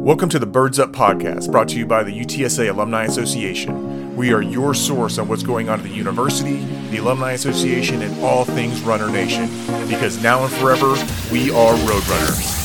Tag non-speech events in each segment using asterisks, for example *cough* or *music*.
Welcome to the Birds Up Podcast, brought to you by the UTSA Alumni Association. We are your source on what's going on at the university, the Alumni Association, and all things Runner Nation. Because now and forever, we are Roadrunners.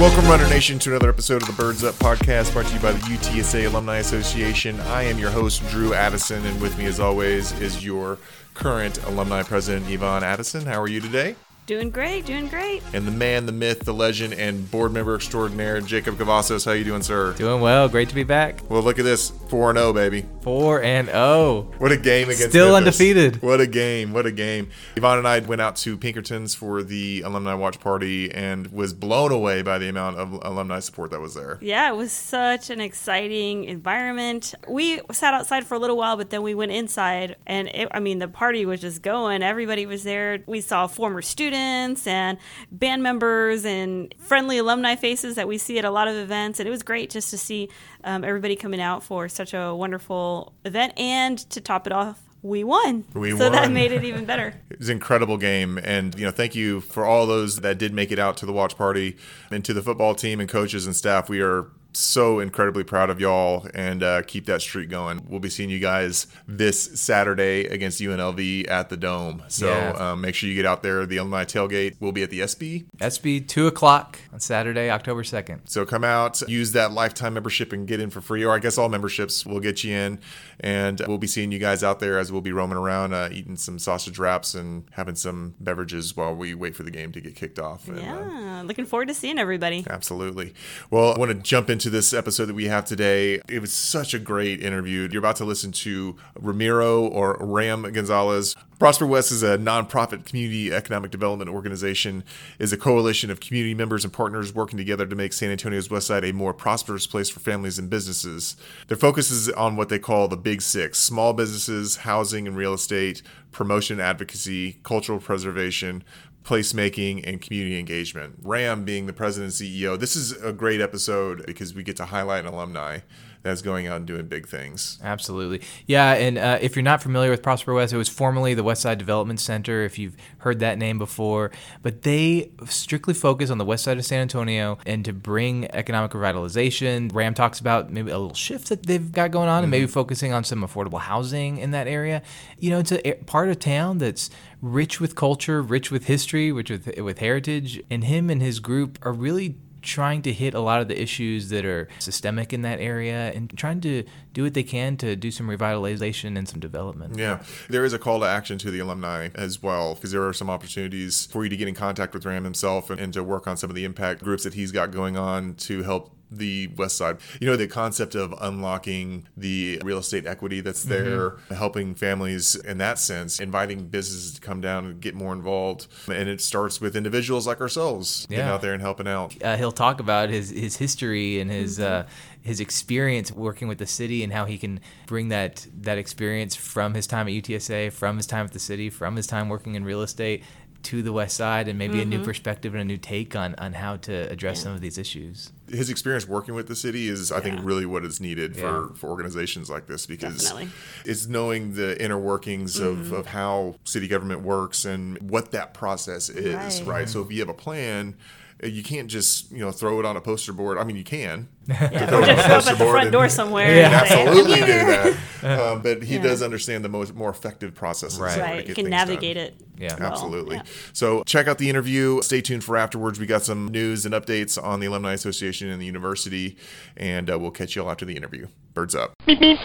Welcome, Runner Nation, to another episode of the Birds Up Podcast, brought to you by the UTSA Alumni Association. I am your host, Drew Addison, and with me, as always, is your current alumni president, Yvonne Addison. How are you today? Doing great, doing great. And the man, the myth, the legend, and board member extraordinaire, Jacob Cavazos. How you doing, sir? Doing well. Great to be back. Well, look at this, four and zero, oh, baby. Four and zero. Oh. What a game against still Memphis. undefeated. What a game! What a game! Yvonne and I went out to Pinkertons for the alumni watch party and was blown away by the amount of alumni support that was there. Yeah, it was such an exciting environment. We sat outside for a little while, but then we went inside, and it, I mean, the party was just going. Everybody was there. We saw former students and and band members and friendly alumni faces that we see at a lot of events. And it was great just to see um, everybody coming out for such a wonderful event. And to top it off, we won. We so won. that made it even *laughs* better. it was an incredible game. And, you know, thank you for all those that did make it out to the watch party and to the football team and coaches and staff. We are so incredibly proud of y'all and uh, keep that streak going. We'll be seeing you guys this Saturday against UNLV at the Dome. So yeah. um, make sure you get out there. The alumni tailgate will be at the SB. SB, 2 o'clock on Saturday, October 2nd. So come out, use that lifetime membership and get in for free, or I guess all memberships will get you in. And we'll be seeing you guys out there as we'll be roaming around, uh, eating some sausage wraps and having some beverages while we wait for the game to get kicked off. And, yeah, uh, looking forward to seeing everybody. Absolutely. Well, I want to jump into this episode that we have today. It was such a great interview. You're about to listen to Ramiro or Ram Gonzalez. Prosper West is a nonprofit community economic development organization, is a coalition of community members and partners working together to make San Antonio's West Side a more prosperous place for families and businesses. Their focus is on what they call the Big Six small businesses, housing and real estate, promotion advocacy, cultural preservation, placemaking and community engagement. Ram being the president and CEO. This is a great episode because we get to highlight an alumni that's going out and doing big things. Absolutely. Yeah, and uh, if you're not familiar with Prosper West, it was formerly the West Side Development Center, if you've heard that name before. But they strictly focus on the west side of San Antonio and to bring economic revitalization. Ram talks about maybe a little shift that they've got going on mm-hmm. and maybe focusing on some affordable housing in that area. You know, it's a part of town that's rich with culture, rich with history, rich with, with heritage. And him and his group are really trying to hit a lot of the issues that are systemic in that area and trying to do what they can to do some revitalization and some development. Yeah, there is a call to action to the alumni as well because there are some opportunities for you to get in contact with Ram himself and, and to work on some of the impact groups that he's got going on to help the west side you know the concept of unlocking the real estate equity that's mm-hmm. there mm-hmm. helping families in that sense inviting businesses to come down and get more involved and it starts with individuals like ourselves yeah. getting out there and helping out uh, he'll talk about his his history and his mm-hmm. uh, his experience working with the city and how he can bring that that experience from his time at UTSA, from his time at the city, from his time working in real estate to the West Side and maybe mm-hmm. a new mm-hmm. perspective and a new take on, on how to address yeah. some of these issues. His experience working with the city is, I think, really what is needed yeah. for, for organizations like this because Definitely. it's knowing the inner workings mm-hmm. of, of how city government works and what that process is, right? right? So if you have a plan, you can't just you know throw it on a poster board. I mean, you can. *laughs* Yeah, throw it on a poster at the front door somewhere. Yeah, absolutely do that. Um, *laughs* but he yeah. does understand the most more effective processes. Right, right. He can navigate done. it. Yeah, well. absolutely. Yeah. So check out the interview. Stay tuned for afterwards. We got some news and updates on the Alumni Association and the university, and uh, we'll catch you all after the interview. Birds up. Beep, beep.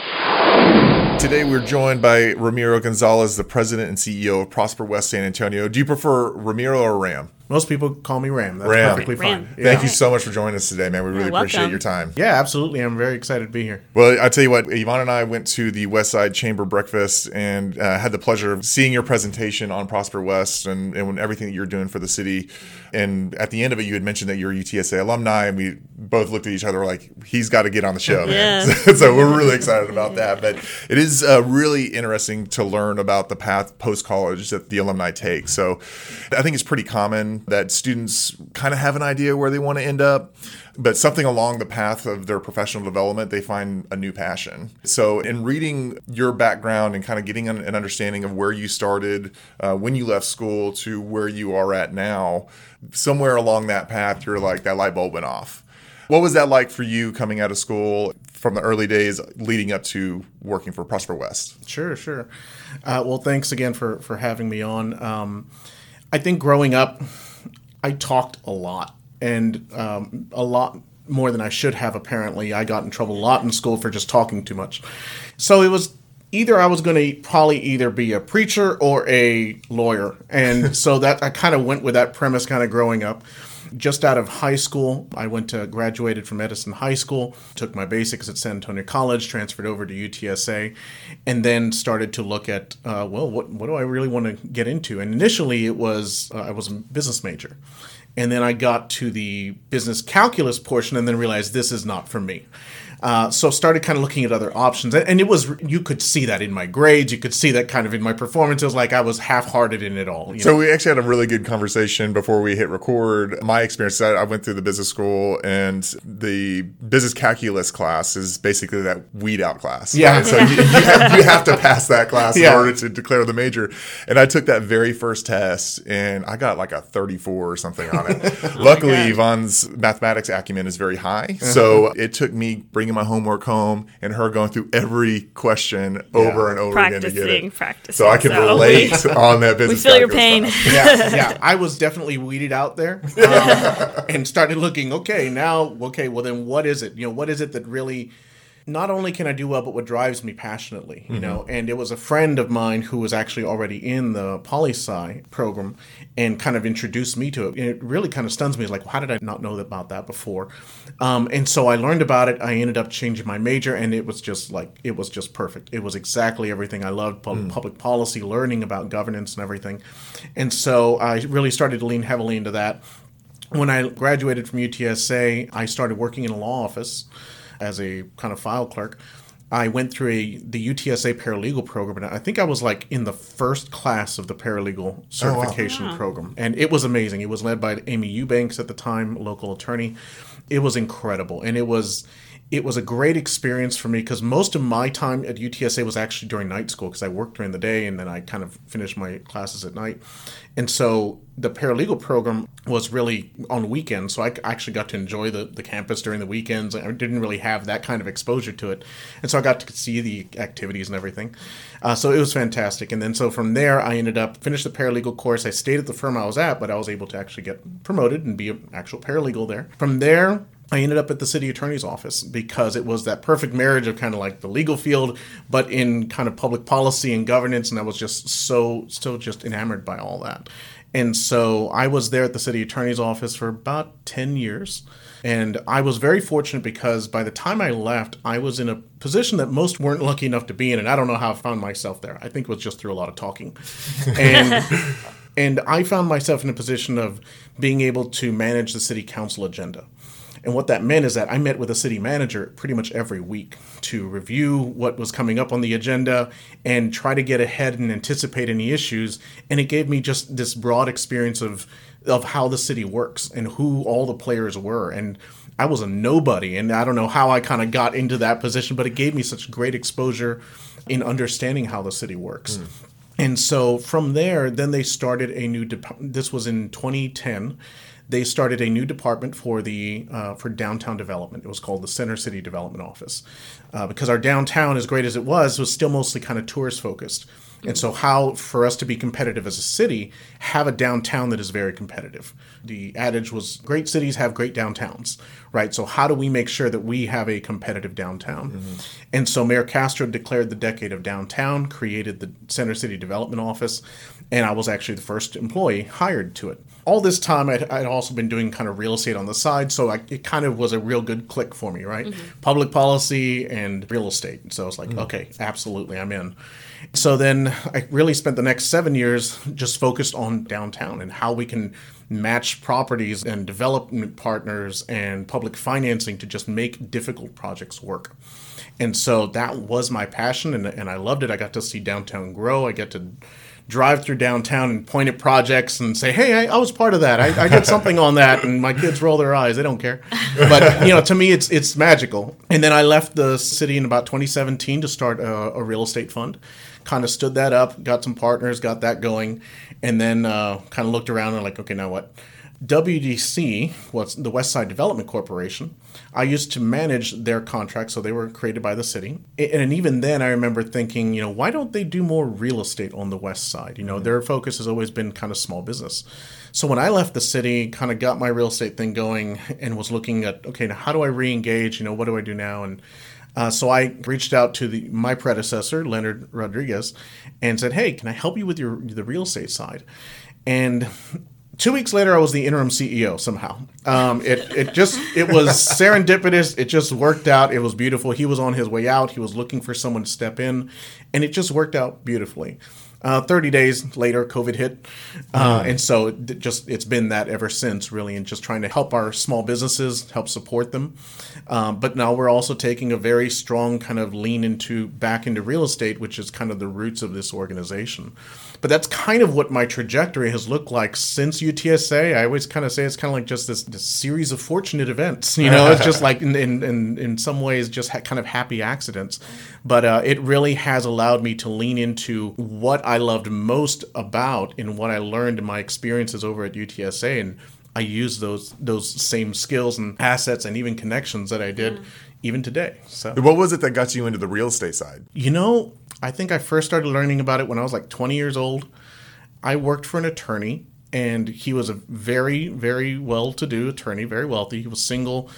Today we're joined by Ramiro Gonzalez, the president and CEO of Prosper West San Antonio. Do you prefer Ramiro or Ram? Most people call me Ram. That's Ram. perfectly Ram. fine. Thank you so much for joining us today, man. We really appreciate your time. Yeah, absolutely. I'm very excited to be here. Well, I tell you what, Yvonne and I went to the West Side Chamber breakfast and uh, had the pleasure of seeing your presentation on Prosper West and, and everything that you're doing for the city. And at the end of it, you had mentioned that you're a UTSA alumni, and we both looked at each other like, he's got to get on the show, man. *laughs* so we're really excited about that. But it is uh, really interesting to learn about the path post college that the alumni take. So I think it's pretty common that students kind of have an idea where they want to end up, but something along the path of their professional development, they find a new passion. So, in reading your background and kind of getting an understanding of where you started, uh, when you left school, to where you are at now, somewhere along that path, you're like, that light bulb went off. What was that like for you coming out of school from the early days leading up to working for Prosper West? Sure, sure. Uh, well, thanks again for, for having me on. Um, I think growing up, I talked a lot and um, a lot more than I should have, apparently. I got in trouble a lot in school for just talking too much. So it was either I was going to probably either be a preacher or a lawyer. And so that I kind of went with that premise kind of growing up. Just out of high school, I went to graduated from Edison High School, took my basics at San Antonio College, transferred over to UTSA, and then started to look at uh, well, what what do I really want to get into? And initially, it was uh, I was a business major, and then I got to the business calculus portion, and then realized this is not for me. Uh, so started kind of looking at other options, and it was you could see that in my grades, you could see that kind of in my performances. Like I was half-hearted in it all. so know? we actually had a really good conversation before we hit record. My experience, I went through the business school, and the business calculus class is basically that weed out class. Yeah. Right? So you, you, have, you, have, to pass that class yeah. in order to declare the major. And I took that very first test, and I got like a 34 or something on it. *laughs* oh Luckily, Yvonne's mathematics acumen is very high, so it took me bringing bringing my homework home and her going through every question over and over practicing, again to get it. Practicing, so I can so relate *laughs* on that business. We feel your pain. yeah, *laughs* yeah. I was definitely weeded out there um, *laughs* and started looking. Okay, now, okay, well then, what is it? You know, what is it that really not only can I do well, but what drives me passionately, you mm-hmm. know. And it was a friend of mine who was actually already in the poli sci program and kind of introduced me to it. And it really kind of stuns me. It's like, well, how did I not know about that before? Um, and so I learned about it. I ended up changing my major, and it was just like it was just perfect. It was exactly everything I loved: mm. public policy, learning about governance, and everything. And so I really started to lean heavily into that. When I graduated from UTSA, I started working in a law office as a kind of file clerk. I went through a the UTSA paralegal program, and I think I was like in the first class of the paralegal oh, certification oh, wow. program, and it was amazing. It was led by Amy Eubanks at the time, local attorney. It was incredible, and it was it was a great experience for me because most of my time at UTSA was actually during night school because I worked during the day and then I kind of finished my classes at night. And so the paralegal program was really on weekends. So I actually got to enjoy the, the campus during the weekends. I didn't really have that kind of exposure to it. And so I got to see the activities and everything. Uh, so it was fantastic. And then so from there, I ended up, finished the paralegal course. I stayed at the firm I was at, but I was able to actually get promoted and be an actual paralegal there. From there, I ended up at the city attorney's office because it was that perfect marriage of kind of like the legal field, but in kind of public policy and governance. And I was just so, so just enamored by all that. And so I was there at the city attorney's office for about 10 years. And I was very fortunate because by the time I left, I was in a position that most weren't lucky enough to be in. And I don't know how I found myself there. I think it was just through a lot of talking. *laughs* And. and I found myself in a position of being able to manage the city council agenda. And what that meant is that I met with a city manager pretty much every week to review what was coming up on the agenda and try to get ahead and anticipate any issues. And it gave me just this broad experience of of how the city works and who all the players were. And I was a nobody, and I don't know how I kind of got into that position, but it gave me such great exposure in understanding how the city works. Mm. And so from there, then they started a new. De- this was in 2010 they started a new department for the uh, for downtown development. It was called the Center City Development Office, uh, because our downtown, as great as it was, was still mostly kind of tourist focused. And so, how for us to be competitive as a city, have a downtown that is very competitive. The adage was great cities have great downtowns, right? So, how do we make sure that we have a competitive downtown? Mm-hmm. And so, Mayor Castro declared the decade of downtown, created the Center City Development Office, and I was actually the first employee hired to it all this time I'd, I'd, also been doing kind of real estate on the side so I, it kind of was a real good click for me right mm-hmm. public policy and real estate so i was like mm-hmm. okay absolutely i'm in so then i really spent the next seven years just focused on downtown and how we can match properties and development partners and public financing to just make difficult projects work and so that was my passion and, and i loved it i got to see downtown grow i get to drive through downtown and point at projects and say, "Hey, I, I was part of that. I, I did *laughs* something on that," and my kids roll their eyes. They don't care, but you know, to me, it's it's magical. And then I left the city in about 2017 to start a, a real estate fund. Kind of stood that up, got some partners, got that going, and then uh, kind of looked around and like, okay, now what? WDC what's the West Side Development Corporation. I used to manage their contracts, so they were created by the city. And even then, I remember thinking, you know, why don't they do more real estate on the West Side? You know, mm-hmm. their focus has always been kind of small business. So when I left the city, kind of got my real estate thing going and was looking at, okay, now how do I re engage? You know, what do I do now? And uh, so I reached out to the, my predecessor, Leonard Rodriguez, and said, "Hey, can I help you with your the real estate side?" And two weeks later, I was the interim CEO somehow. Um, it it just it was *laughs* serendipitous. It just worked out. It was beautiful. He was on his way out. He was looking for someone to step in, and it just worked out beautifully. Uh, 30 days later, COVID hit, uh, and so it just it's been that ever since, really, and just trying to help our small businesses, help support them. Um, but now we're also taking a very strong kind of lean into back into real estate, which is kind of the roots of this organization. But that's kind of what my trajectory has looked like since UTSA. I always kind of say it's kind of like just this, this series of fortunate events. You know, it's just *laughs* like in, in, in, in some ways just ha- kind of happy accidents. But uh, it really has allowed me to lean into what I loved most about in what I learned in my experiences over at UTSA. And I use those those same skills and assets and even connections that I did mm. Even today. So what was it that got you into the real estate side? You know, I think I first started learning about it when I was like 20 years old. I worked for an attorney, and he was a very, very well to do attorney, very wealthy. He was single,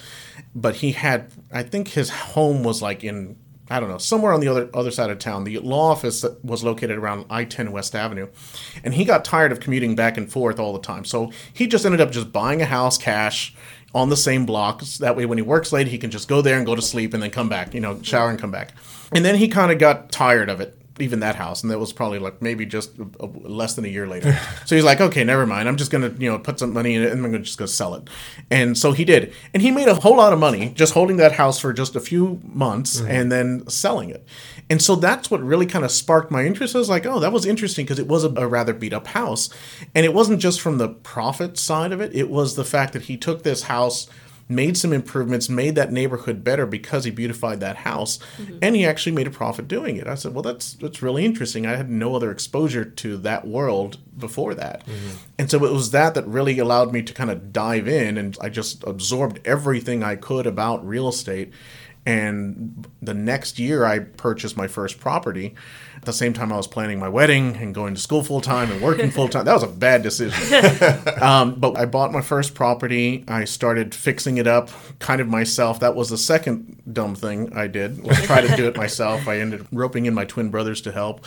but he had, I think his home was like in, I don't know, somewhere on the other, other side of town. The law office was located around I 10 West Avenue. And he got tired of commuting back and forth all the time. So he just ended up just buying a house cash on the same block. That way, when he works late, he can just go there and go to sleep and then come back, you know, shower and come back. And then he kind of got tired of it, even that house, and that was probably like maybe just a, a, less than a year later. *laughs* so he's like, okay, never mind. I'm just gonna you know put some money in it, and I'm gonna just go sell it. And so he did, and he made a whole lot of money just holding that house for just a few months mm-hmm. and then selling it. And so that's what really kind of sparked my interest. I was like, oh, that was interesting because it was a, a rather beat up house, and it wasn't just from the profit side of it. It was the fact that he took this house made some improvements, made that neighborhood better because he beautified that house, mm-hmm. and he actually made a profit doing it. I said, well, that's that's really interesting. I had no other exposure to that world before that, mm-hmm. and so it was that that really allowed me to kind of dive in, and I just absorbed everything I could about real estate. And the next year, I purchased my first property at the same time, I was planning my wedding and going to school full time and working full time. That was a bad decision. *laughs* um, but I bought my first property. I started fixing it up kind of myself. That was the second dumb thing I did was try to do it myself. I ended up roping in my twin brothers to help.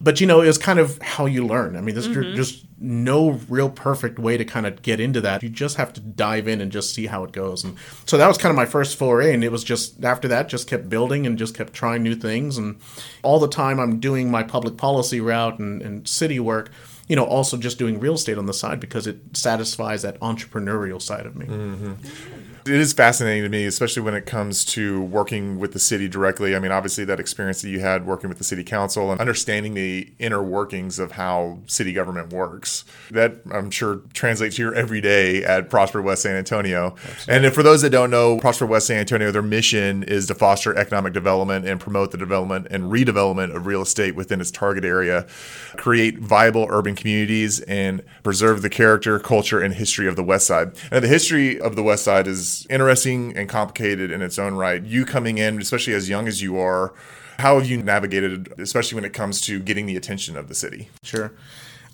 But you know, it was kind of how you learn. I mean, there's mm-hmm. just no real perfect way to kind of get into that. You just have to dive in and just see how it goes. And so that was kind of my first foray. And it was just after that, just kept building and just kept trying new things. And all the time I'm doing doing my public policy route and, and city work, you know, also just doing real estate on the side because it satisfies that entrepreneurial side of me. Mm-hmm it is fascinating to me, especially when it comes to working with the city directly. I mean, obviously, that experience that you had working with the city council and understanding the inner workings of how city government works. That I'm sure translates here every day at Prosper West San Antonio. Absolutely. And for those that don't know, Prosper West San Antonio, their mission is to foster economic development and promote the development and redevelopment of real estate within its target area, create viable urban communities, and preserve the character, culture, and history of the West Side. And the history of the West Side is interesting and complicated in its own right. You coming in, especially as young as you are, how have you navigated, especially when it comes to getting the attention of the city? Sure.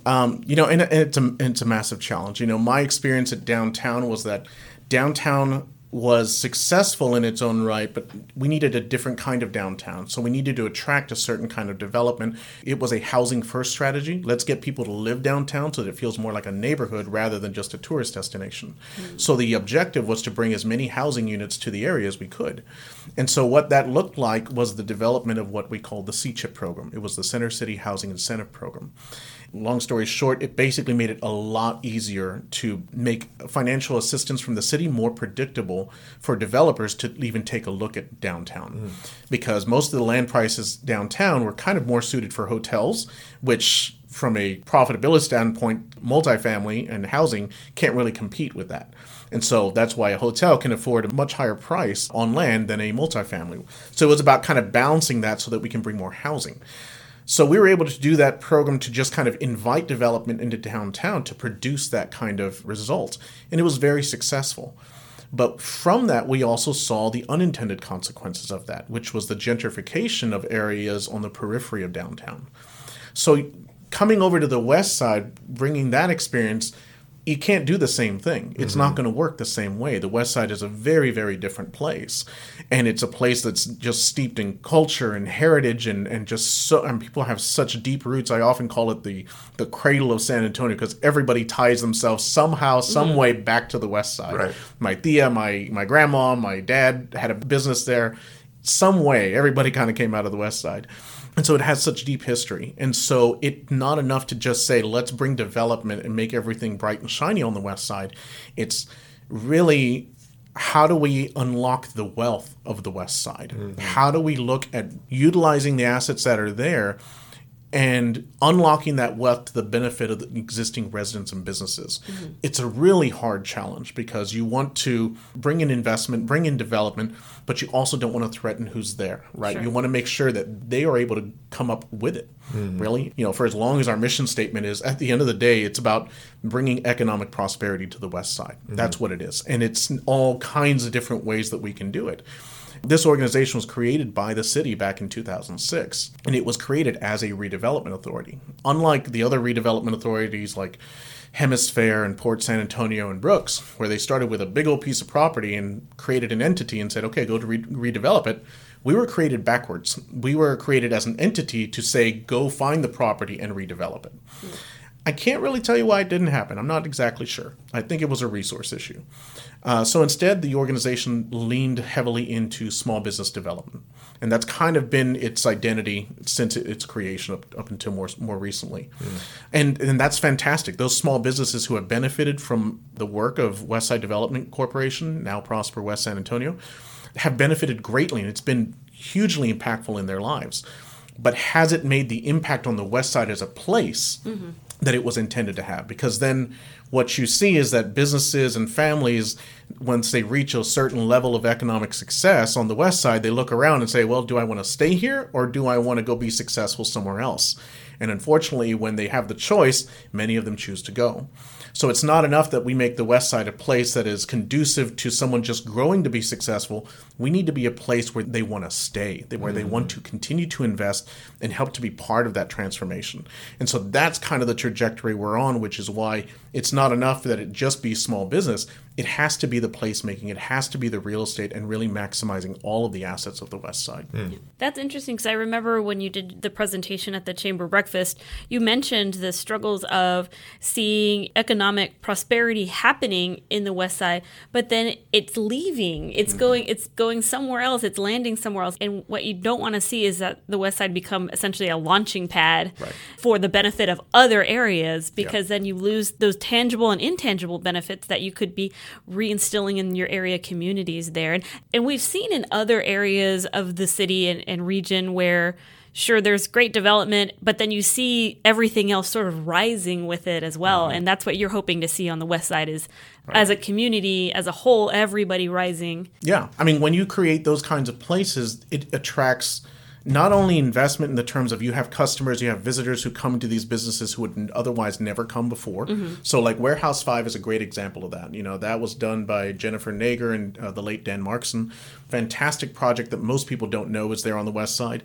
Um, you know, and, it's a it's a massive challenge. You know, my experience at downtown was that downtown was successful in its own right, but we needed a different kind of downtown. So we needed to attract a certain kind of development. It was a housing first strategy. Let's get people to live downtown so that it feels more like a neighborhood rather than just a tourist destination. Mm-hmm. So the objective was to bring as many housing units to the area as we could. And so what that looked like was the development of what we called the C-CHIP program. It was the Center City Housing Incentive Program. Long story short, it basically made it a lot easier to make financial assistance from the city more predictable for developers to even take a look at downtown. Mm. Because most of the land prices downtown were kind of more suited for hotels, which from a profitability standpoint, multifamily and housing can't really compete with that. And so that's why a hotel can afford a much higher price on land than a multifamily. So it was about kind of balancing that so that we can bring more housing. So we were able to do that program to just kind of invite development into downtown to produce that kind of result. And it was very successful. But from that, we also saw the unintended consequences of that, which was the gentrification of areas on the periphery of downtown. So coming over to the west side, bringing that experience you can't do the same thing. It's mm-hmm. not going to work the same way. The West Side is a very, very different place, and it's a place that's just steeped in culture and heritage, and and just so and people have such deep roots. I often call it the the cradle of San Antonio because everybody ties themselves somehow, some mm-hmm. way back to the West Side. Right. My tia, my my grandma, my dad had a business there. Some way, everybody kind of came out of the West Side. And so it has such deep history. And so it's not enough to just say, let's bring development and make everything bright and shiny on the West Side. It's really how do we unlock the wealth of the West Side? Mm-hmm. How do we look at utilizing the assets that are there and unlocking that wealth to the benefit of the existing residents and businesses. Mm-hmm. It's a really hard challenge because you want to bring in investment, bring in development, but you also don't want to threaten who's there, right? Sure. You want to make sure that they are able to come up with it. Mm-hmm. Really, you know, for as long as our mission statement is, at the end of the day, it's about bringing economic prosperity to the West Side. Mm-hmm. That's what it is, and it's all kinds of different ways that we can do it. This organization was created by the city back in 2006, and it was created as a redevelopment authority. Unlike the other redevelopment authorities like Hemisfair and Port San Antonio and Brooks, where they started with a big old piece of property and created an entity and said, okay, go to re- redevelop it. We were created backwards. We were created as an entity to say, go find the property and redevelop it. Mm. I can't really tell you why it didn't happen. I'm not exactly sure. I think it was a resource issue. Uh, so instead, the organization leaned heavily into small business development, and that's kind of been its identity since its creation up, up until more more recently. Mm. And and that's fantastic. Those small businesses who have benefited from the work of Westside Development Corporation, now Prosper West San Antonio, have benefited greatly, and it's been hugely impactful in their lives. But has it made the impact on the West Side as a place? Mm-hmm that it was intended to have. Because then what you see is that businesses and families, once they reach a certain level of economic success on the west side, they look around and say, well, do I want to stay here or do I want to go be successful somewhere else? And unfortunately, when they have the choice, many of them choose to go. So it's not enough that we make the West Side a place that is conducive to someone just growing to be successful. We need to be a place where they want to stay, where mm-hmm. they want to continue to invest and help to be part of that transformation. And so that's kind of the trajectory we're on, which is why it's not enough that it just be small business. It has to be the placemaking, it has to be the real estate, and really maximizing all of the assets of the West Side. Mm. That's interesting because I remember when you did the presentation at the Chamber Breakfast, you mentioned the struggles of seeing economic prosperity happening in the West Side, but then it's leaving. It's mm going. It's going somewhere else. It's landing somewhere else. And what you don't want to see is that the West Side become essentially a launching pad right. for the benefit of other areas, because yeah. then you lose those tangible and intangible benefits that you could be reinstilling in your area communities there. And, and we've seen in other areas of the city and, and region where sure there's great development but then you see everything else sort of rising with it as well mm-hmm. and that's what you're hoping to see on the west side is right. as a community as a whole everybody rising yeah i mean when you create those kinds of places it attracts not only investment in the terms of you have customers, you have visitors who come to these businesses who would otherwise never come before. Mm-hmm. So, like Warehouse Five is a great example of that. You know, that was done by Jennifer Nager and uh, the late Dan Markson. Fantastic project that most people don't know is there on the west side.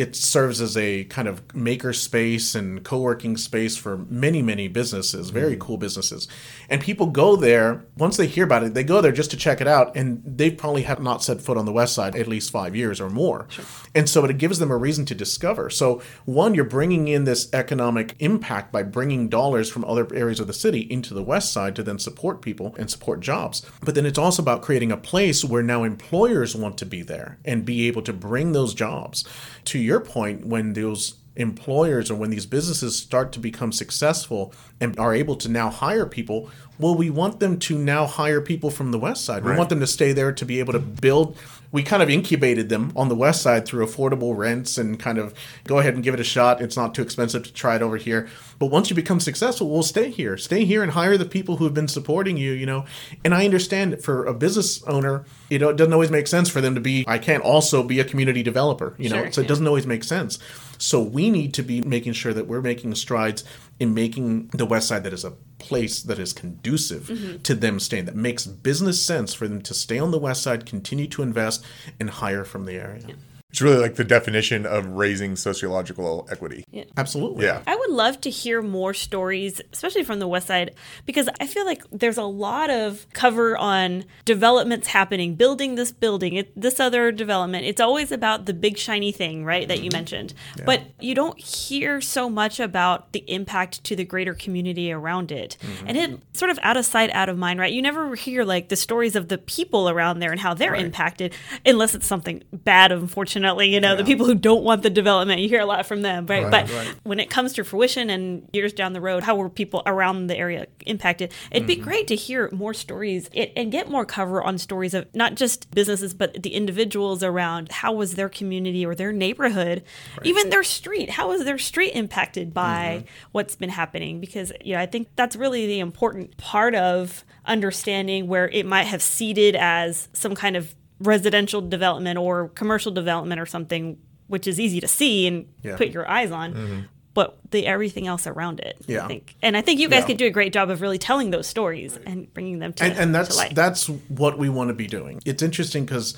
It serves as a kind of maker space and co working space for many, many businesses, very mm-hmm. cool businesses. And people go there, once they hear about it, they go there just to check it out. And they probably have not set foot on the west side at least five years or more. Sure. And so it gives them a reason to discover. So, one, you're bringing in this economic impact by bringing dollars from other areas of the city into the west side to then support people and support jobs. But then it's also about creating a place where now employers want to be there and be able to bring those jobs. To your point, when those employers or when these businesses start to become successful and are able to now hire people, well, we want them to now hire people from the West Side. We Right. want them to stay there to be able to build. We kind of incubated them on the West Side through affordable rents and kind of go ahead and give it a shot. It's not too expensive to try it over here. But once you become successful, we'll stay here. Stay here and hire the people who have been supporting you, you know. And I understand that for a business owner, you know, it doesn't always make sense for them to be, I can't also be a community developer, you know. Sure, so it doesn't always make sense. So we need to be making sure that we're making strides in making the West Side that is a place that is conducive Mm-hmm. to them staying, that makes business sense for them to stay on the West Side, continue to invest, and hire from the area. It's really like the definition of raising sociological equity. Yeah. Absolutely. Yeah. I would love to hear more stories, especially from the West Side, because I feel like there's a lot of cover on developments happening, building this building, it, this other development. It's always about the big shiny thing, right, that you mm-hmm. mentioned. But you don't hear so much about the impact to the greater community around it. Mm-hmm. And it sort of out of sight, out of mind, right? You never hear like the stories of the people around there and how they're impacted, unless it's something bad, unfortunately. You know, the people who don't want the development, you hear a lot from them, right? Right, but right. when it comes to fruition and years down the road, how were people around the area impacted? It'd be mm-hmm. great to hear more stories and get more cover on stories of not just businesses, but the individuals around. How was their community or their neighborhood, even their street? How was their street impacted by mm-hmm. what's been happening? Because you know, I think that's really the important part of understanding where it might have seeded as some kind of residential development or commercial development or something which is easy to see and Yeah. put your eyes on mm-hmm. but the everything else around it Yeah. i think and i think you guys Yeah. could do a great job of really telling those stories and bringing them to, and, and to that's light that's what we want to be doing. It's interesting because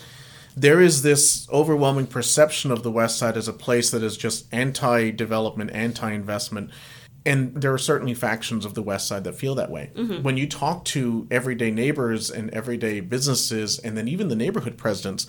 there is this overwhelming perception of the West Side as a place that is just anti-development, anti-investment. And there are certainly factions of the West Side that feel that way. Mm-hmm. When you talk to everyday neighbors and everyday businesses, and then even the neighborhood presidents,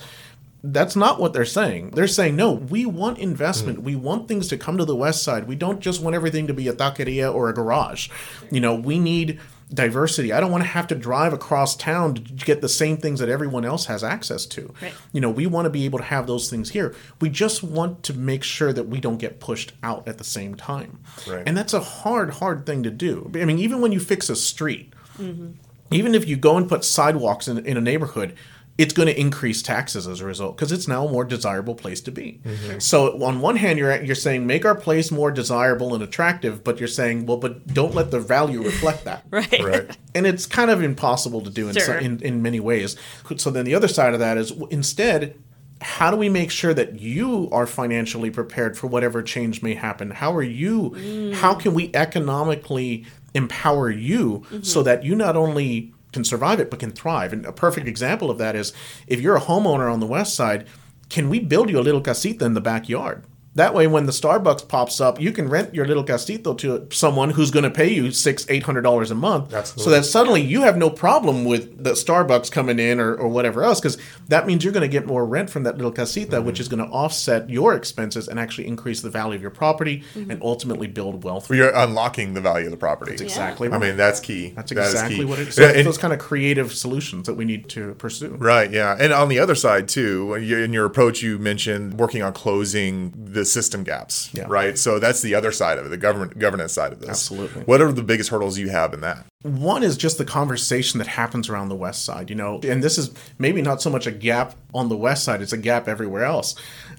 that's not what they're saying. They're saying, no, we want investment. Mm. We want things to come to the West Side. We don't just want everything to be a taqueria or a garage. You know, we need diversity. I don't want to have to drive across town to get the same things that everyone else has access to. Right. You know, we want to be able to have those things here. We just want to make sure that we don't get pushed out at the same time. Right. And that's a hard, hard thing to do. I mean, even when you fix a street, mm-hmm. even if you go and put sidewalks in, in a neighborhood, it's going to increase taxes as a result because it's now a more desirable place to be. Mm-hmm. So on one hand, you're you're saying make our place more desirable and attractive, but you're saying well, but don't let the value reflect that. *laughs* right Right. And it's kind of impossible to do in, so, in in many ways. So then the other side of that is instead. How do we make sure that you are financially prepared for whatever change may happen? How are you? Mm. How can we economically empower you mm-hmm. so that you not only can survive it but can thrive? And a perfect example of that is if you're a homeowner on the west side, can we build you a little casita in the backyard? That way, when the Starbucks pops up, you can rent your little castito to someone who's going to pay you six, eight hundred dollars a month. So that suddenly you have no problem with the Starbucks coming in or, or whatever else, because that means you're going to get more rent from that little casita, which is going to offset your expenses and actually increase the value of your property mm-hmm. and ultimately build wealth. You're unlocking the value of the property. exactly. I mean, that's key. that's That is exactly key. what it is. Yeah, So and- those kind of creative solutions that we need to pursue. Right, yeah. And on the other side, too, in your approach, you mentioned working on closing the system gaps, Yeah. right? So that's the other side of it, the government governance side of this. Absolutely. What are the biggest hurdles you have in that? One is just the conversation that happens around the West Side, you know, and this is maybe not so much a gap on the West Side; it's a gap everywhere else.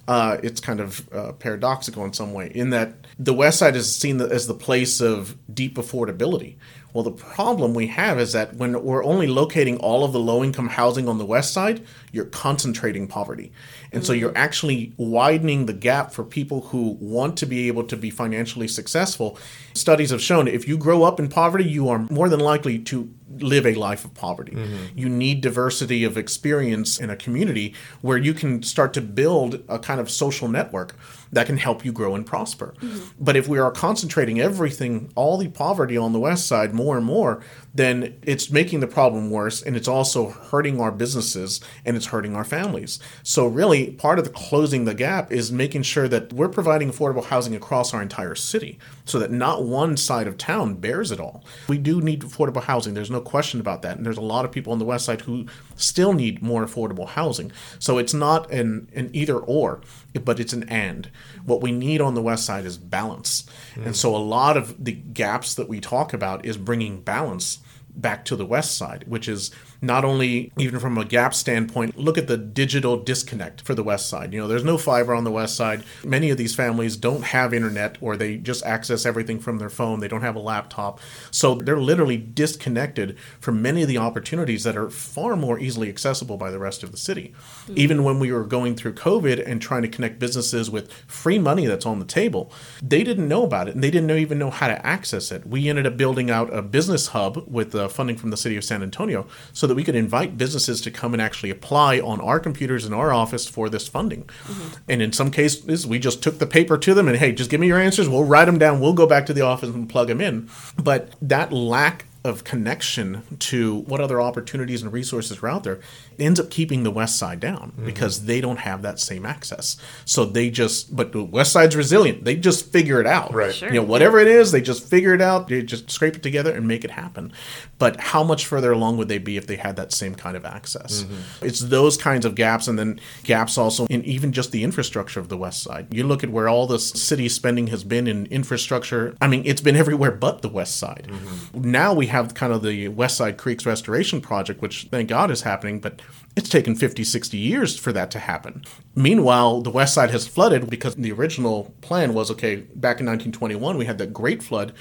Uh, it's kind of uh, paradoxical in some way, in that the West Side is seen as the place of deep affordability. Well, the problem we have is that when we're only locating all of the low-income housing on the West Side, you're concentrating poverty, and so you're actually widening the gap for people who want to be able to be financially successful. Studies have shown if you grow up in poverty, you are more than likely to live a life of poverty. Mm-hmm. You need diversity of experience in a community where you can start to build a kind of social network that can help you grow and prosper. Mm-hmm. But if we are concentrating everything, all the poverty on the west side more and more, then it's making the problem worse and it's also hurting our businesses and it's hurting our families. So really part of the closing the gap is making sure that we're providing affordable housing across our entire city so that not one side of town bears it all. We do need affordable housing. There's no question about that. And there's a lot of people on the west side who still need more affordable housing. So it's not an, an either or, but it's an and. What we need on the west side is balance. And mm. so a lot of the gaps that we talk about is bringing balance back to the west side, which is not only even from a gap standpoint, look at the digital disconnect for the west side. You know, there's no fiber on the west side. Many of these families don't have internet or they just access everything from their phone. They don't have a laptop. So they're literally disconnected from many of the opportunities that are far more easily accessible by the rest of the city. Even when we were going through COVID and trying to connect businesses with free money that's on the table, they didn't know about it and they didn't even know how to access it. We ended up building out a business hub with uh, funding from the city of San Antonio so that we could invite businesses to come and actually apply on our computers in our office for this funding. Mm-hmm. And in some cases, we just took the paper to them and, hey, just give me your answers. We'll write them down. We'll go back to the office and plug them in. But that lack of connection to what other opportunities and resources are out there ends up keeping the west side down mm-hmm. because they don't have that same access. So they just but the west side's resilient. They just figure it out. Right. Sure. you know whatever it is they just figure it out. They just scrape it together and make it happen. But how much further along would they be if they had that same kind of access? Mm-hmm. It's those kinds of gaps and then gaps also in even just the infrastructure of the west side. You look at where all the city spending has been in infrastructure. I mean it's been *laughs* everywhere but the west side. Mm-hmm. Now we have kind of the west side creeks restoration project which thank god is happening but it's taken 50 60 years for that to happen. Meanwhile the west side has flooded because the original plan was okay back in 1921 we had that great flood.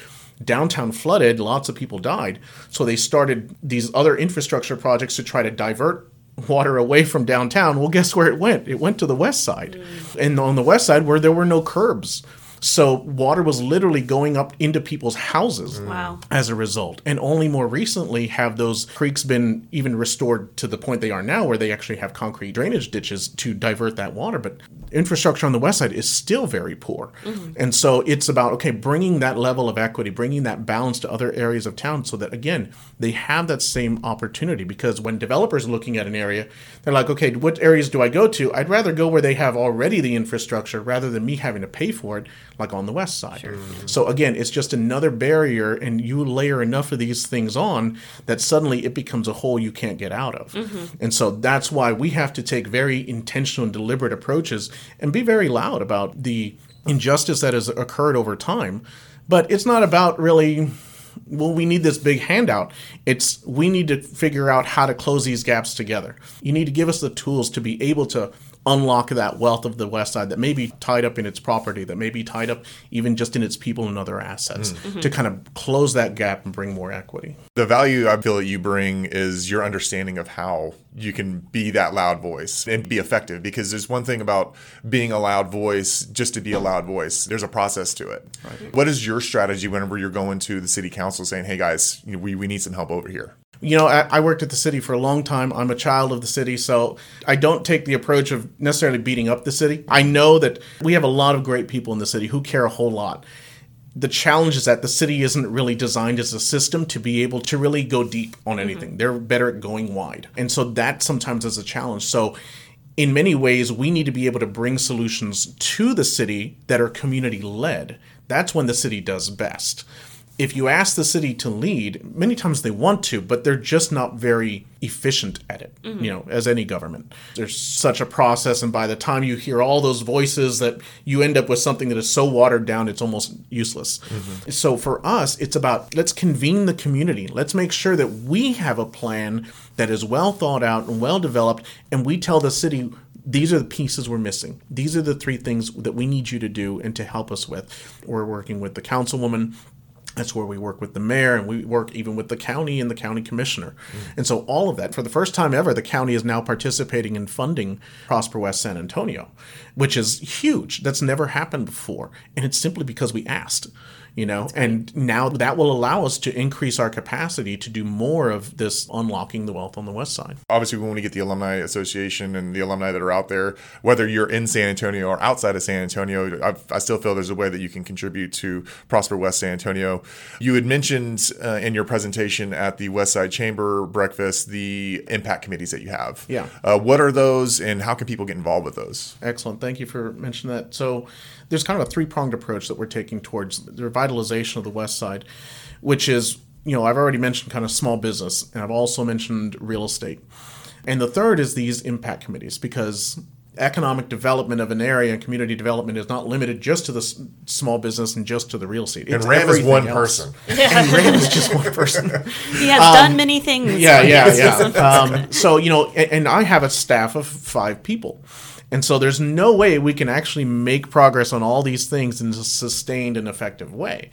Downtown flooded lots of people died. So they started these other infrastructure projects to try to divert water away from downtown. Well guess where it went? It went to the west side. And on the west side where there were no curbs so water was literally going up into people's houses mm. Wow. as a result. And only more recently have those creeks been even restored to the point they are now, where they actually have concrete drainage ditches to divert that water. But infrastructure on the west side is still very poor. Mm-hmm. And so it's about, okay, bringing that level of equity, bringing that balance to other areas of town so that, again, they have that same opportunity. Because when developers are looking at an area, they're like, okay, what areas do I go to? I'd rather go where they have already the infrastructure rather than me having to pay for it, like on the west side. Mm-hmm. So again, it's just another barrier, and you layer enough of these things on that suddenly it becomes a hole you can't get out of. Mm-hmm. And so that's why we have to take very intentional and deliberate approaches and be very loud about the injustice that has occurred over time. But it's not about really well, we need this big handout. It's we need to figure out how to close these gaps together. You need to give us the tools to be able to unlock that wealth of the West Side that may be tied up in its property, that may be tied up even just in its people and other assets, mm. to kind of close that gap and bring more equity. The value I feel that you bring is your understanding of how you can be that loud voice and be effective. Because there's one thing about being a loud voice, just to be a loud voice. There's a process to it. What is your strategy whenever you're going to the city council saying, "Hey guys, you know, we we need some help over here"? You know, I, I worked at the city for a long time. I'm a child of the city, so I don't take the approach of necessarily beating up the city. I know that we have a lot of great people in the city who care a whole lot. The challenge is that the city isn't really designed as a system to be able to really go deep on mm-hmm. anything. They're better at going wide. And so that sometimes is a challenge. So in many ways, we need to be able to bring solutions to the city that are community led. That's when the city does best. If you ask the city to lead, many times they want to, but they're just not very efficient at it, you know, as any government. There's such a process, and by the time you hear all those voices, that you end up with something that is so watered down, it's almost useless. Mm-hmm. So for us, it's about let's convene the community. Let's make sure that we have a plan that is well thought out and well developed, and we tell the city these are the pieces we're missing. These are the three things that we need you to do and to help us with. We're working with the councilwoman. That's where we work with the mayor and we work even with the county and the county commissioner. And so all of that, for the first time ever, the county is now participating in funding Prosper West San Antonio, which is huge. That's never happened before. And it's simply because we asked. You know, and now that will allow us to increase our capacity to do more of this unlocking the wealth on the west side. obviously we want to get the alumni association and the alumni that are out there whether you're in san antonio or outside of san antonio I, I still feel there's a way that you can contribute to prosper west san antonio you had mentioned uh, in your presentation at the west side chamber breakfast the impact committees that you have Yeah. uh, what are those and how can people get involved with those Excellent. Thank you for mentioning that. So, there's kind of a three pronged approach that we're taking towards the revitalization of the West Side, which is, you know, I've already mentioned kind of small business, and I've also mentioned real estate. And the third is these impact committees, because economic development of an area and community development is not limited just to the s- small business and just to the real estate. And It's Ram is one else. person. *laughs* And Ram is just one person. *laughs* He has done many things. Um, Yeah, yeah, *laughs* yeah. Um, so you know, and, and I have a staff of five people, and so there's no way we can actually make progress on all these things in a sustained and effective way.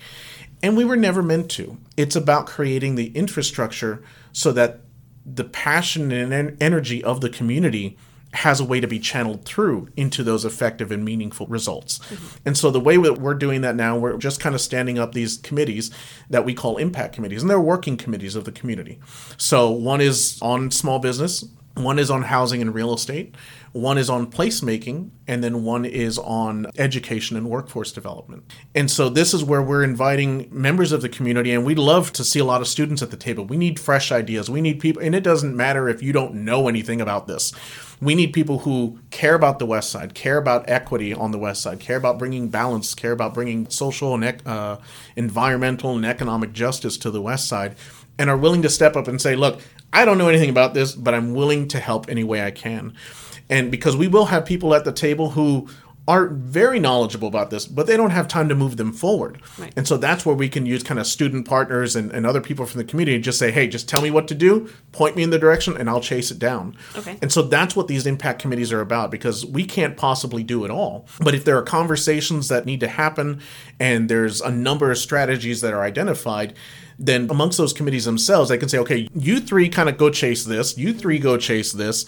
And we were never meant to. It's about creating the infrastructure so that the passion and energy of the community has a way to be channeled through into those effective and meaningful results. Mm-hmm. And so the way that we're doing that now, we're just kind of standing up these committees that we call impact committees, and they're working committees of the community. So one is on small business, one is on housing and real estate, one is on placemaking, and then one is on education and workforce development. And so this is where we're inviting members of the community, and we'd love to see a lot of students at the table. We need fresh ideas. We need people, and it doesn't matter if you don't know anything about this. We need people who care about the West Side, care about equity on the West Side, care about bringing balance, care about bringing social and uh, environmental and economic justice to the West Side, and are willing to step up and say, "Look, I don't know anything about this, but I'm willing to help any way I can." And because we will have people at the table who are very knowledgeable about this, but they don't have time to move them forward. Right. And so that's where we can use kind of student partners and, and other people from the community and just say, hey, just tell me what to do, point me in the direction, and I'll chase it down. Okay. And so that's what these impact committees are about because we can't possibly do it all. But if there are conversations that need to happen and there's a number of strategies that are identified, then amongst those committees themselves, they can say, okay, you three kind of go chase this, you three go chase this.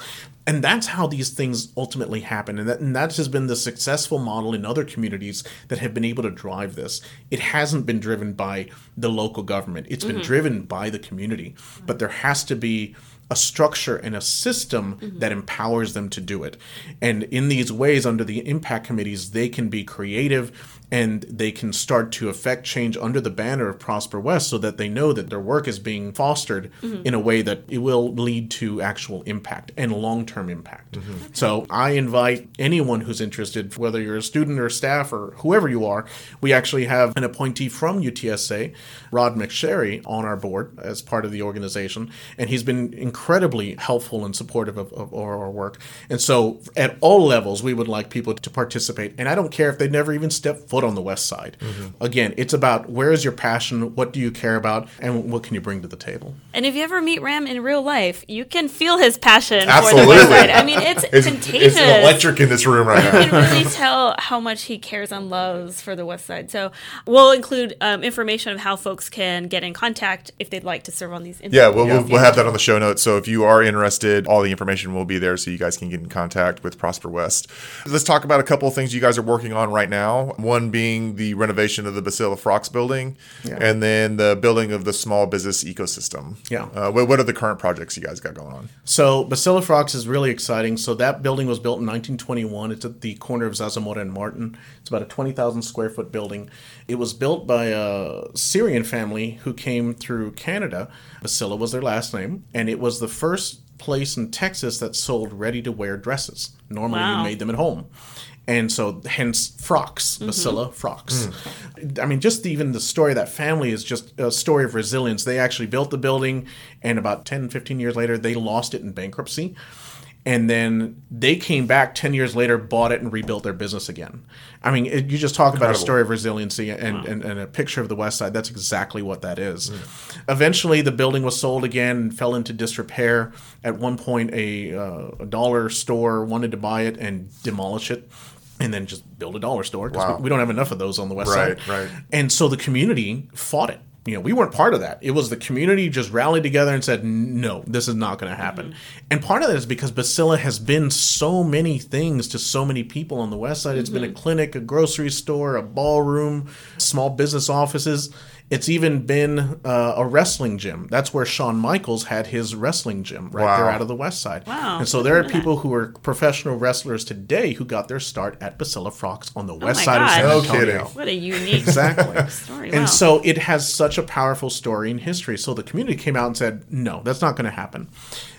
And that's how these things ultimately happen. And that, and that has been the successful model in other communities that have been able to drive this. It hasn't been driven by the local government, It's been mm-hmm. driven by the community. But there has to be a structure and a system mm-hmm. that empowers them to do it. And in these ways, under the impact committees, they can be creative and they can start to affect change under the banner of Prosper West so that they know that their work is being fostered mm-hmm. in a way that it will lead to actual impact and long term impact. Mm-hmm. So I invite anyone who's interested, whether you're a student or staff or whoever you are, we actually have an appointee from UTSA, Rod McSherry, on our board as part of the organization. And he's been incredibly helpful and supportive of, of our work. And so at all levels, we would like people to participate. And I don't care if they never even step foot on the West Side. Again, it's about where is your passion, what do you care about, and what can you bring to the table. And if you ever meet Ram in real life, you can feel his passion Absolutely. for the West Side. I mean, it's, It's, contagious. it's electric in this room right now. You now. can really tell how much he cares and loves for the West Side. So we'll include um, information of how folks can get in contact if they'd like to serve on these. Yeah, we'll, we'll, we'll have that on the show notes. So if you are interested, all the information will be there so you guys can get in contact with Prosper West. Let's talk about a couple of things you guys are working on right now. One being the renovation of the Basila Frocks building, Yeah. and then the building of the small business ecosystem. Yeah. Uh, what, what are the current projects you guys got going on? So Basila Frocks is really exciting. So that building was built in 1921. It's at the corner of Zarzamora and Martin. It's about a 20,000 square foot building. It was built by a Syrian family who came through Canada. Basila was their last name, and it was the first place in Texas that sold ready to wear dresses. Normally, Wow. you made them at home. And so, hence frocks, mm-hmm. Basila frocks. Mm. I mean, just even the story of that family is just a story of resilience. They actually built the building, and about 10, 15 years later, they lost it in bankruptcy. And then they came back 10 years later, bought it, and rebuilt their business again. I mean, it, you just talk about a story of resiliency and, and, and a picture of the West Side. That's exactly what that is. Mm. Eventually, the building was sold again and fell into disrepair. At one point, a, uh, a dollar store wanted to buy it and demolish it. And then just build a dollar store because Wow. we, we don't have enough of those on the west Right, side. right. And so the community fought it. You know, we weren't part of that. It was the community just rallied together and said, "No, this is not going to happen." Mm-hmm. And part of that is because Basila has been so many things to so many people on the west side. It's been a mm-hmm. clinic, a grocery store, a ballroom, small business offices. It's even been uh, a wrestling gym. That's where Shawn Michaels had his wrestling gym right there out of the west side. Wow. And so there are people who are professional wrestlers today who got their start at Basila Frocks on the west my side of God. San No Antonio. kidding. What a unique Exactly. *laughs* story. And wow. so it has such a powerful story in history. So the community came out and said, no, that's not going to happen.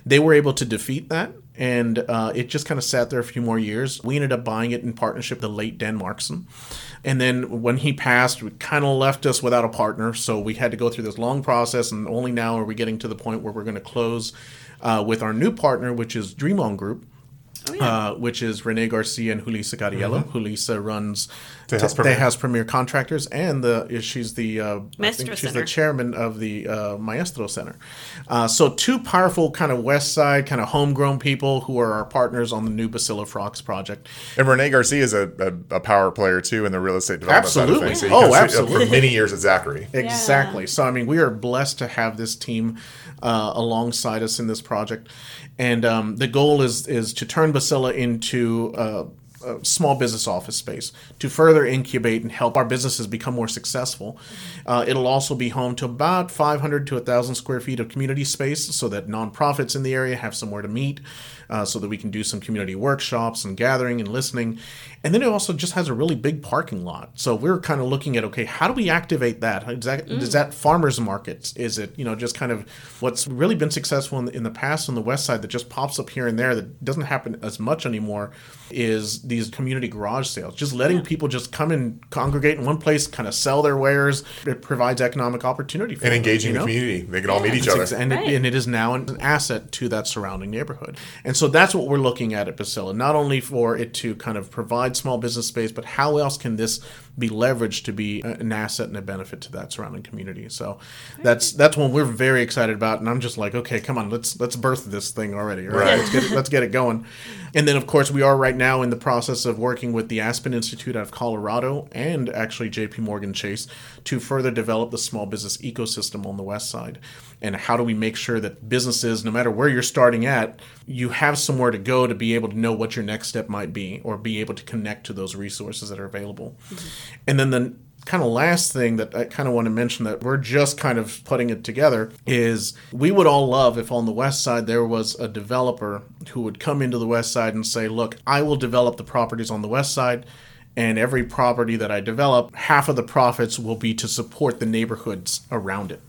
They were able to defeat that. And uh, it just kind of sat there a few more years. We ended up buying it in partnership with the late Dan Markson. And then when he passed, we kind of left us without a partner. So we had to go through this long process. And only now are we getting to the point where we're going to close uh, with our new partner, which is Dream On Group. Oh, yeah. uh, which is Rene Garcia and Julissa Carielo. Julissa runs Tejas Te- Premier. Tejas Premier Contractors, and the she's the uh, I think she's Center. the chairman of the uh, Maestro Center. Uh, so two powerful kind of West Side kind of homegrown people who are our partners on the new Basila Frocks project. And Rene Garcia is a, a, a power player too in the real estate development Absolutely. side of things. Oh, absolutely. For many years at Zachry. Exactly. So I mean, we are blessed to have this team uh, alongside us in this project, and um, the goal is is to turn Basila into. Uh, a small business office space to further incubate and help our businesses become more successful. Uh, it'll also be home to about 500 to 1,000 square feet of community space so that nonprofits in the area have somewhere to meet, uh, so that we can do some community workshops and gathering and listening. And then it also just has a really big parking lot. So we're kind of looking at okay, how do we activate that? Is that, is that farmers markets? Is it you know just kind of what's really been successful in the, in the past on the west side that just pops up here and there that doesn't happen as much anymore? Is these community garage sales? Just letting people just come and congregate in one place, kind of sell their wares. It provides economic opportunity for And them, engaging you the community. They can all meet each other. and, Right. it, and it is now an asset to that surrounding neighborhood. And so that's what we're looking at at Basila, not only for it to kind of provide small business space, but how else can this be leveraged to be an asset and a benefit to that surrounding community. So that's that's one we're very excited about, and I'm just like, okay, come on, let's let's birth this thing already. All right, Right. let's get it, let's get it going. And then of course we are right now in the process of working with the Aspen Institute out of Colorado and actually J.P. Morgan Chase to further develop the small business ecosystem on the west side. And how do we make sure that businesses, no matter where you're starting at, you have somewhere to go to be able to know what your next step might be or be able to connect to those resources that are available. Mm-hmm. And then the kind of last thing that I kind of want to mention that we're just kind of putting it together is we would all love if on the west side there was a developer who would come into the west side and say, "Look, I will develop the properties on the west side." And every property that I develop, half of the profits will be to support the neighborhoods around it.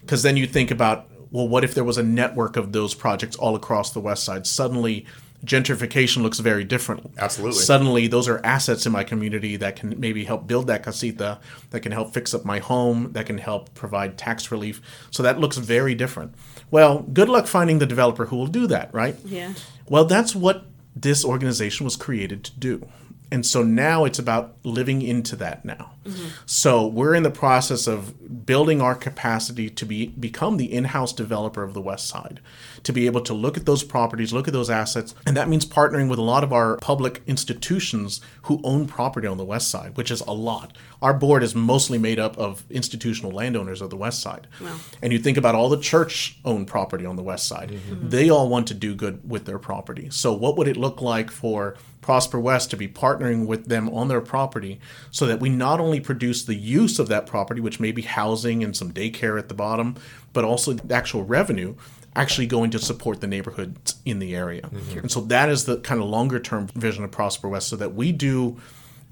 Because then you think about, well, what if there was a network of those projects all across the west side? Suddenly, gentrification looks very different. Absolutely. Suddenly, those are assets in my community that can maybe help build that casita, that can help fix up my home, that can help provide tax relief. So that looks very different. Well, good luck finding the developer who will do that, right? Yeah. Well, that's what this organization was created to do. And so now it's about living into that now. Mm-hmm. So we're in the process of building our capacity to be become the in-house developer of the West Side, to be able to look at those properties, look at those assets, and that means partnering with a lot of our public institutions who own property on the West Side, which is a lot. Our board is mostly made up of institutional landowners of the West Side. And you think about all the church-owned property on the West Side, mm-hmm. they all want to do good with their property. So what would it look like for Prosper West to be partnering with them on their property so that we not only produce the use of that property, which may be housing and some daycare at the bottom, but also the actual revenue actually going to support the neighborhoods in the area. Mm-hmm. And so that is the kind of longer term vision of Prosper West so that we do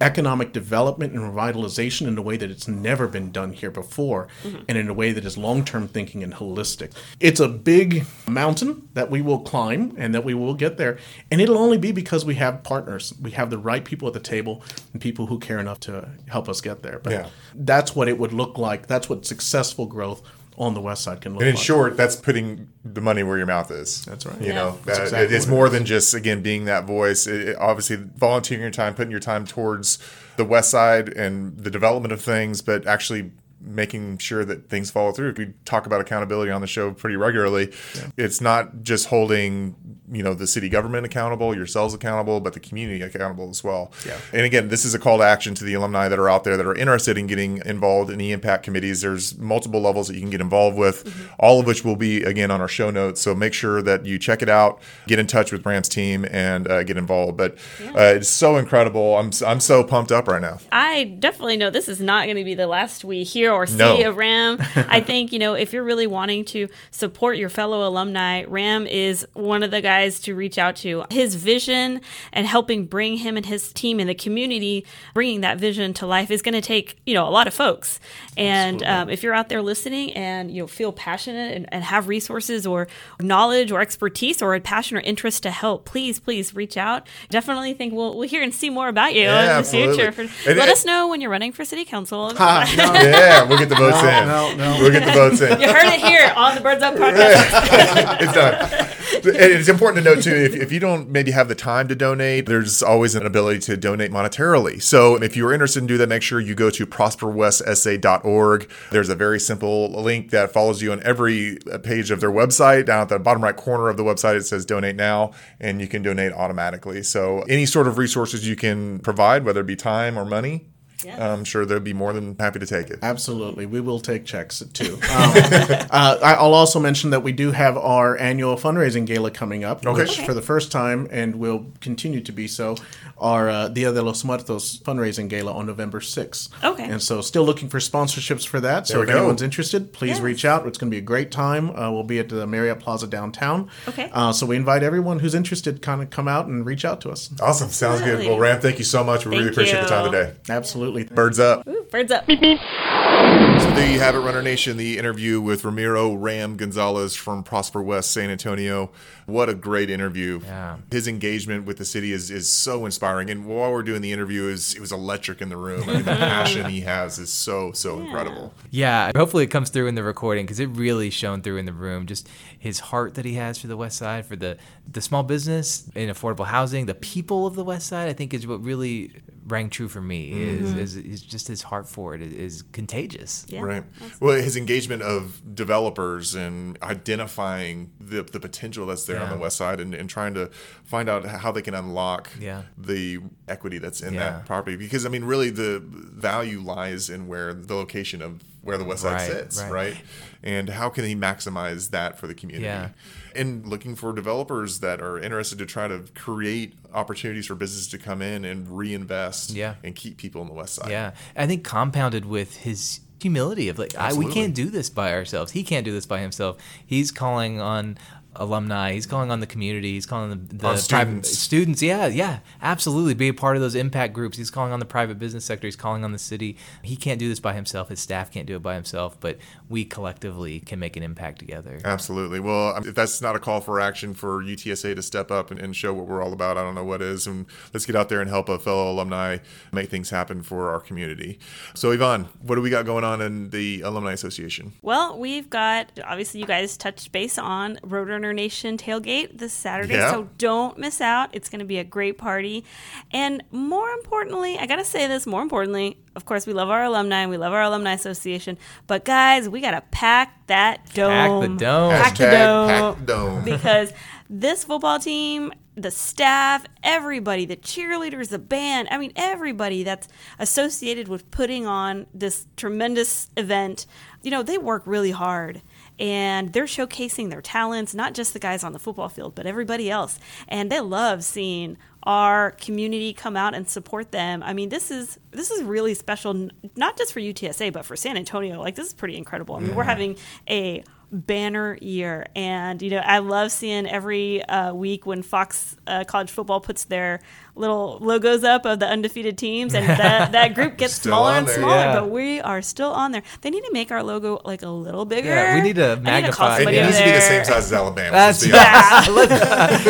economic development and revitalization in a way that it's never been done here before mm-hmm. and in a way that is long-term thinking and holistic. It's a big mountain that we will climb and that we will get there and it'll only be because we have partners. We have the right people at the table and people who care enough to help us get there. But Yeah. that's what it would look like. That's what successful growth on the west side can look And in like. short, that's putting the money where your mouth is. That's right. You Yeah. know, That's Uh, exactly it's what it more than just again being that voice. It, it- obviously, volunteering your time, putting your time towards the West Side and the development of things, but actually making sure that things follow through. We talk about accountability on the show pretty regularly. It's not just holding you know the city government accountable, yourselves accountable, but the community accountable as well. Yeah. And again, this is a call to action to the alumni that are out there that are interested in getting involved in the impact committees. There's multiple levels that you can get involved with, all of which will be again on our show notes. So make sure that you check it out, get in touch with Ram's team, and uh, get involved. But uh, it's so incredible. I'm I'm so pumped up right now. I definitely know this is not going to be the last we hear or see No. of RAM. *laughs* I think, you know, if you're really wanting to support your fellow alumni, RAM is one of the guys to reach out to. His vision and helping bring him and his team in the community, bringing that vision to life is going to take, you know, a lot of folks. And um, if you're out there listening and you know, feel passionate and, and have resources or knowledge or expertise or a passion or interest to help, please, please reach out. Definitely think we'll, we'll hear and see more about you Yeah, in the absolutely. future. For- let it- us know when you're running for city council. Ah, *laughs* no, Yeah, we'll get the votes No, in. no, no. We'll get the votes in. You heard it here on the Birds Up podcast. *laughs* it's done. it's important to note too if, if you don't maybe have the time to donate, there's always an ability to donate monetarily. So if you're interested in doing that, make sure you go to prosperwestsa.org. There's a very simple link that follows you on every page of their website. Down at the bottom right corner of the website, it says donate now, and you can donate automatically. So any sort of resources you can provide, whether it be time or money, Yes. I'm sure they'll be more than happy to take it. Absolutely, we will take checks too. *laughs* Um, uh, I'll also mention that we do have our annual fundraising gala coming up, Okay. which Okay. for the first time and will continue to be so, our uh, Dia de los Muertos fundraising gala on November 6th. Okay. And so, still looking for sponsorships for that. So, There we if go. anyone's interested, please Yes. reach out. It's going to be a great time. Uh, we'll be at the Marriott Plaza downtown. Okay. Uh, so, we invite everyone who's interested, kind of come out and reach out to us. Awesome. Sounds good. Well, Ram, thank you so much. We really Thank appreciate the time today. Absolutely. Birds up. Ooh, birds up. So there you have it, Runner Nation. The interview with Ramiro Ram Gonzalez from Prosper West San Antonio. What a great interview! Yeah. His engagement with the city is is so inspiring. And while we're doing the interview, is it was electric in the room. I mean, the *laughs* passion he has is so so incredible. Yeah, hopefully it comes through in the recording because it really shone through in the room. Just his heart that he has for the West Side, for the the small business and affordable housing, the people of the West Side. I think is what really rang true for me. Is, mm-hmm. is is just his heart for it is, is contagious. Yeah. Right. Well, his engagement of developers and identifying the, the potential that's there on Yeah. the west side and, and trying to find out how they can unlock Yeah. the equity that's in Yeah. that property. Because, I mean, really the value lies in where the location of where the west side Right, sits, right. right. And how can he maximize that for the community? Yeah. And looking for developers that are interested to try to create opportunities for businesses to come in and reinvest Yeah. and keep people on the west side. Yeah, I think compounded with his humility of like, I, we can't do this by ourselves. He can't do this by himself. He's calling on alumni. He's calling on the community. He's calling the, the private students. students. Yeah, yeah, absolutely. Be a part of those impact groups. He's calling on the private business sector. He's calling on the city. He can't do this by himself. His staff can't do it by himself. But we collectively can make an impact together. Absolutely. Well, if that's not a call for action for UTSA to step up and, and show what we're all about, I don't know what is. And let's get out there and help a fellow alumni make things happen for our community. So, Yvonne, what do we got going on in the Alumni Association? Well, we've got obviously you guys touched base on Roadrunner Nation tailgate this Saturday, Yeah. so don't miss out. It's going to be a great party, and more importantly, I gotta say this. More importantly, of course, we love our alumni and we love our alumni association, but guys, we gotta pack that dome. Pack the dome. Pack the dome. pack the dome. because this football team, the staff, everybody, the cheerleaders, the band, I mean, everybody that's associated with putting on this tremendous event, you know, they work really hard. And they're showcasing their talents, not just the guys on the football field, but everybody else. And they love seeing our community come out and support them. I mean, this is this is really special, not just for UTSA, but for San Antonio. Like this is pretty incredible. I mean, we're having a banner year, and you know, I love seeing every uh, week when Fox uh, College Football puts their little logos up of the undefeated teams, and that *laughs* that group gets smaller and there, smaller, yeah. but we are still on there. They need to make our logo like a little bigger. Yeah, we need to I call magnify it. It somebody needs to be the same size as Alabama. That's let's be honest.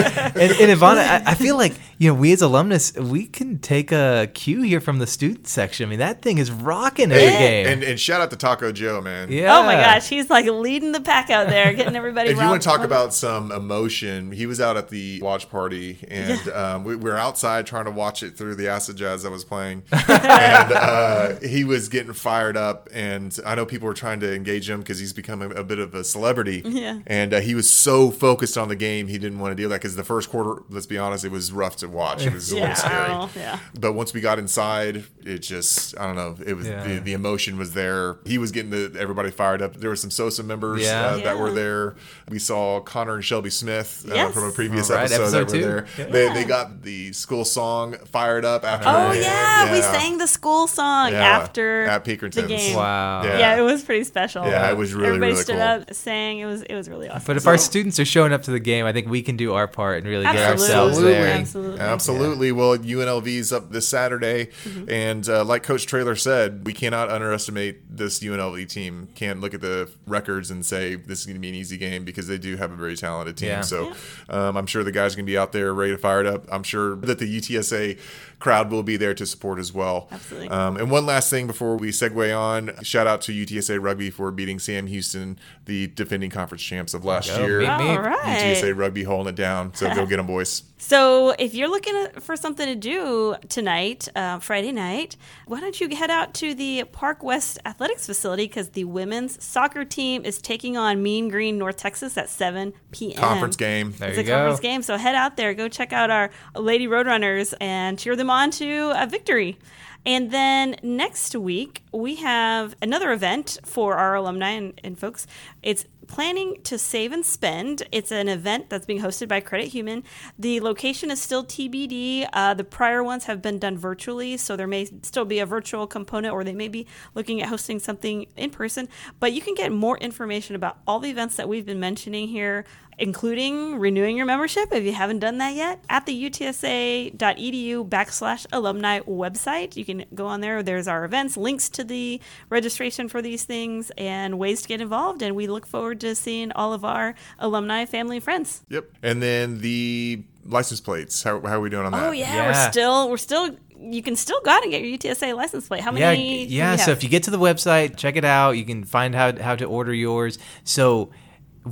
*laughs* yeah. *laughs* and, and Ivana, I, I feel like you know we as alumnus we can take a cue here from the student section. I mean that thing is rocking every game. And, and shout out to Taco Joe, man. yeah. Oh my gosh, he's like leading the pack out there, getting everybody. If you want to talk about some emotion, he was out at the watch party, and um, we, we were outside trying to watch it through the acid jazz I was playing, *laughs* and uh, he was getting fired up. And I know people were trying to engage him because he's become a, a bit of a celebrity. Yeah. And uh, he was so focused on the game, he didn't want to deal with that because the first quarter, let's be honest, it was rough to watch. It was *laughs* a yeah, little scary. oh, yeah. But once we got inside, it just I don't know. It was Yeah. the, the emotion was there. He was getting the everybody fired up. There were some Sosa members Yeah. uh, that were Yeah. there. We saw Connor and Shelby Smith uh, Yes. from a previous All right, episode, that were two. there. Yeah. They, Yeah. they got the school song fired up after. Oh the game. yeah, we sang the school song Yeah, after at the game. Wow. Yeah. Yeah. it was pretty special. Yeah, it was really, Everybody really stood cool. up, sang. It was it was really awesome. But if our students are showing up to the game, I think we can do our part and really get Absolutely. ourselves there. Absolutely. Absolutely. Well, UNLV's up this Saturday, Mm-hmm. and uh, like Coach Traylor said, we cannot underestimate this UNLV team. Can't look at the records and say this is going to be an easy game because they do have a very talented team. Yeah. So um, I'm sure the guys are going to be out there ready to fire it up. I'm sure that the the UTSA crowd will be there to support as well. Absolutely. Um, and one last thing before we segue on, shout out to UTSA Rugby for beating Sam Houston, the defending conference champs of last Go, year. beat me. All right. UTSA Rugby holding it down. So go *laughs* get them, boys. So, if you're looking for something to do tonight, uh, Friday night, why don't you head out to the Park West Athletics facility because the women's soccer team is taking on Mean Green, North Texas at 7 p.m. Conference game. There It's you a go. conference game, so head out there, go check out our Lady Roadrunners and cheer them on to a victory. And then next week, we have another event for our alumni and, and folks. It's planning to save and spend. It's an event that's being hosted by Credit Human. The location is still TBD. Uh, the prior ones have been done virtually, so there may still be a virtual component, or they may be looking at hosting something in person. But you can get more information about all the events that we've been mentioning here including renewing your membership if you haven't done that yet at the utsa.edu backslash alumni website you can go on there there's our events links to the registration for these things and ways to get involved and we look forward to seeing all of our alumni family and friends Yep. And then the license plates. How, how are we doing on that? oh yeah, Yeah. we're still we're still you can still go out and get your utsa license plate how Yeah, many do yeah. we So if you get to the website, check it out. You can find how how to order yours. So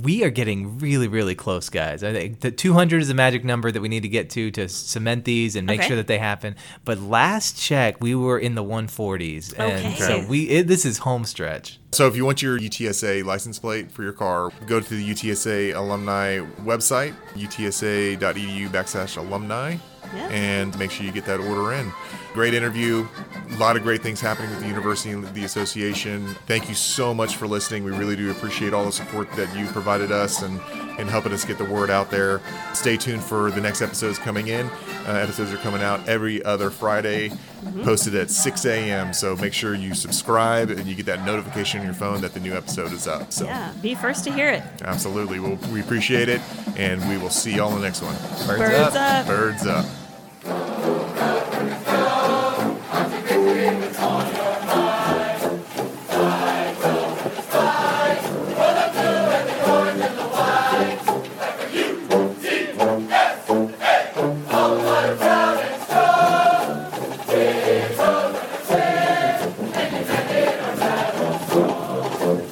we are getting really, really close, guys. I think the 200 is the magic number that we need to get to to cement these and make Okay. sure that they happen. But last check, we were in the 140s, and Okay. so we it, this is home stretch. So if you want your UTSA license plate for your car, go to the UTSA alumni website, utsa.edu backslash alumni, Yeah. and make sure you get that order in. Great interview. A lot of great things happening with the university and the association. Thank you so much for listening. We really do appreciate all the support that you provided us and, and helping us get the word out there. Stay tuned for the next episodes coming in. Uh, episodes are coming out every other Friday, posted at 6 a.m. So make sure you subscribe and you get that notification on your phone that the new episode is up. So yeah be first to hear it absolutely, we'll, we appreciate it, and we will see y'all in the next one. Birds birds up. up. Birds up.